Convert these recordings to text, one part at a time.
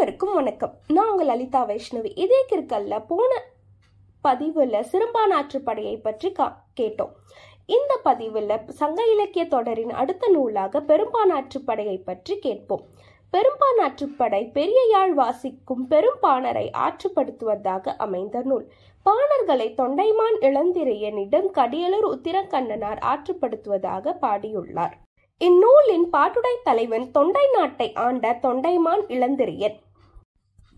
அனைவருக்கும் வணக்கம். நான் உங்கள் லலிதா வைஷ்ணவி. இதே கிற்கல்ல போன பதிவில் சிறுபானாற்றுப்படையை பற்றி கா கேட்டோம். இந்த பதிவில் சங்க இலக்கிய தொடரின் அடுத்த நூலாக பெரும்பானாற்றுப்படையை பற்றி கேட்போம். பெரும்பானாற்றுப்படை பெரிய யாழ் வாசிக்கும் பெரும்பாணரை ஆற்றுப்படுத்துவதாக அமைந்த நூல். பாணர்களை தொண்டைமான் இளந்திரையனிடம் கடியலூர் உத்திரக்கண்ணனார் ஆற்றுப்படுத்துவதாக பாடியுள்ளார். இந்நூலின் பாட்டுடை தலைவன் தொண்டை நாட்டை ஆண்ட தொண்டைமான் இளந்திரையன்.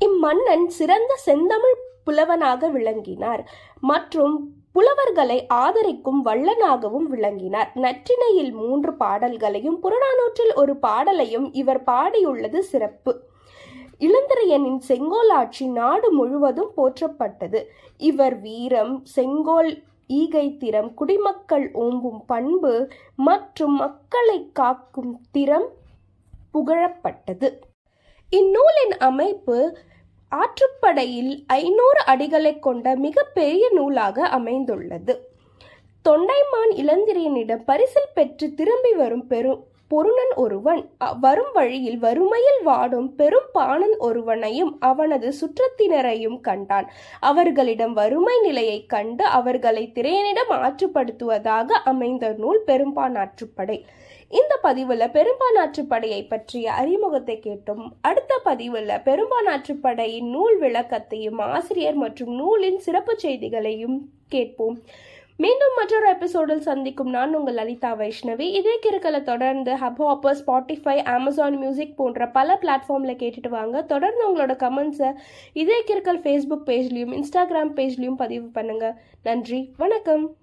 இம்மன்னன் சிறந்த செந்தமிழ் புலவனாக விளங்கினார் மற்றும் புலவர்களை ஆதரிக்கும் வள்ளனாகவும் விளங்கினார். நற்றிணையில் மூன்று பாடல்களையும் புறநானூற்றில் ஒரு பாடலையும் இவர் பாடியுள்ளது சிறப்பு. இளந்திரையனின் செங்கோல் ஆட்சி நாடு முழுவதும் போற்றப்பட்டது. இவர் வீரம் செங்கோல் ஈகை திறம் குடிமக்கள் ஓம்பும் பண்பு மற்றும் மக்களை காக்கும் திறம் புகழப்பட்டது. இந்நூலின் அமைப்பு ஆற்றுப்படையில் ஐநூறு அடிகளை கொண்ட மிகப்பெரிய நூலாக அமைந்துள்ளது. தொண்டைமான் இளந்திரியனிடம் பரிசில் பெற்று திரும்பி வரும் பெரும் பொருணன் ஒருவன் வரும் வழியில் வறுமையில் வாடும் பெரும் பாணன் ஒருவனையும் அவனது சுற்றத்தினரையும் கண்டான். அவர்களிடம் வறுமை நிலையை கண்டு அவர்களை திரையனிடம் ஆற்றுப்படுத்துவதாக அமைந்த நூல் பெரும்பானாற்றுப்படை இந்த பதிவுல பெரும்பானாற்றுப்படையை பற்றிய அறிமுகத்தை கேட்டோம். அடுத்த பதிவுல பெரும்பானாற்றுப்படையின் நூல் விளக்கத்தையும் ஆசிரியர் மற்றும் நூலின் சிறப்பு செய்திகளையும் கேட்போம். மீண்டும் மற்றொரு எபிசோடில் சந்திக்கும் நான் உங்கள் லலிதா வைஷ்ணவி. இதே கிருக்கலை தொடர்ந்து Hubhopper Spotify Amazon music போன்ற பல பிளாட்ஃபார்மில் கேட்டுட்டு வாங்க. தொடர்ந்து உங்களோட கமெண்ட்ஸை இதே கிருக்கல் ஃபேஸ்புக் பேஜ்லேயும் இன்ஸ்டாகிராம் பேஜ்லையும் பதிவு பண்ணுங்கள் நன்றி வணக்கம்.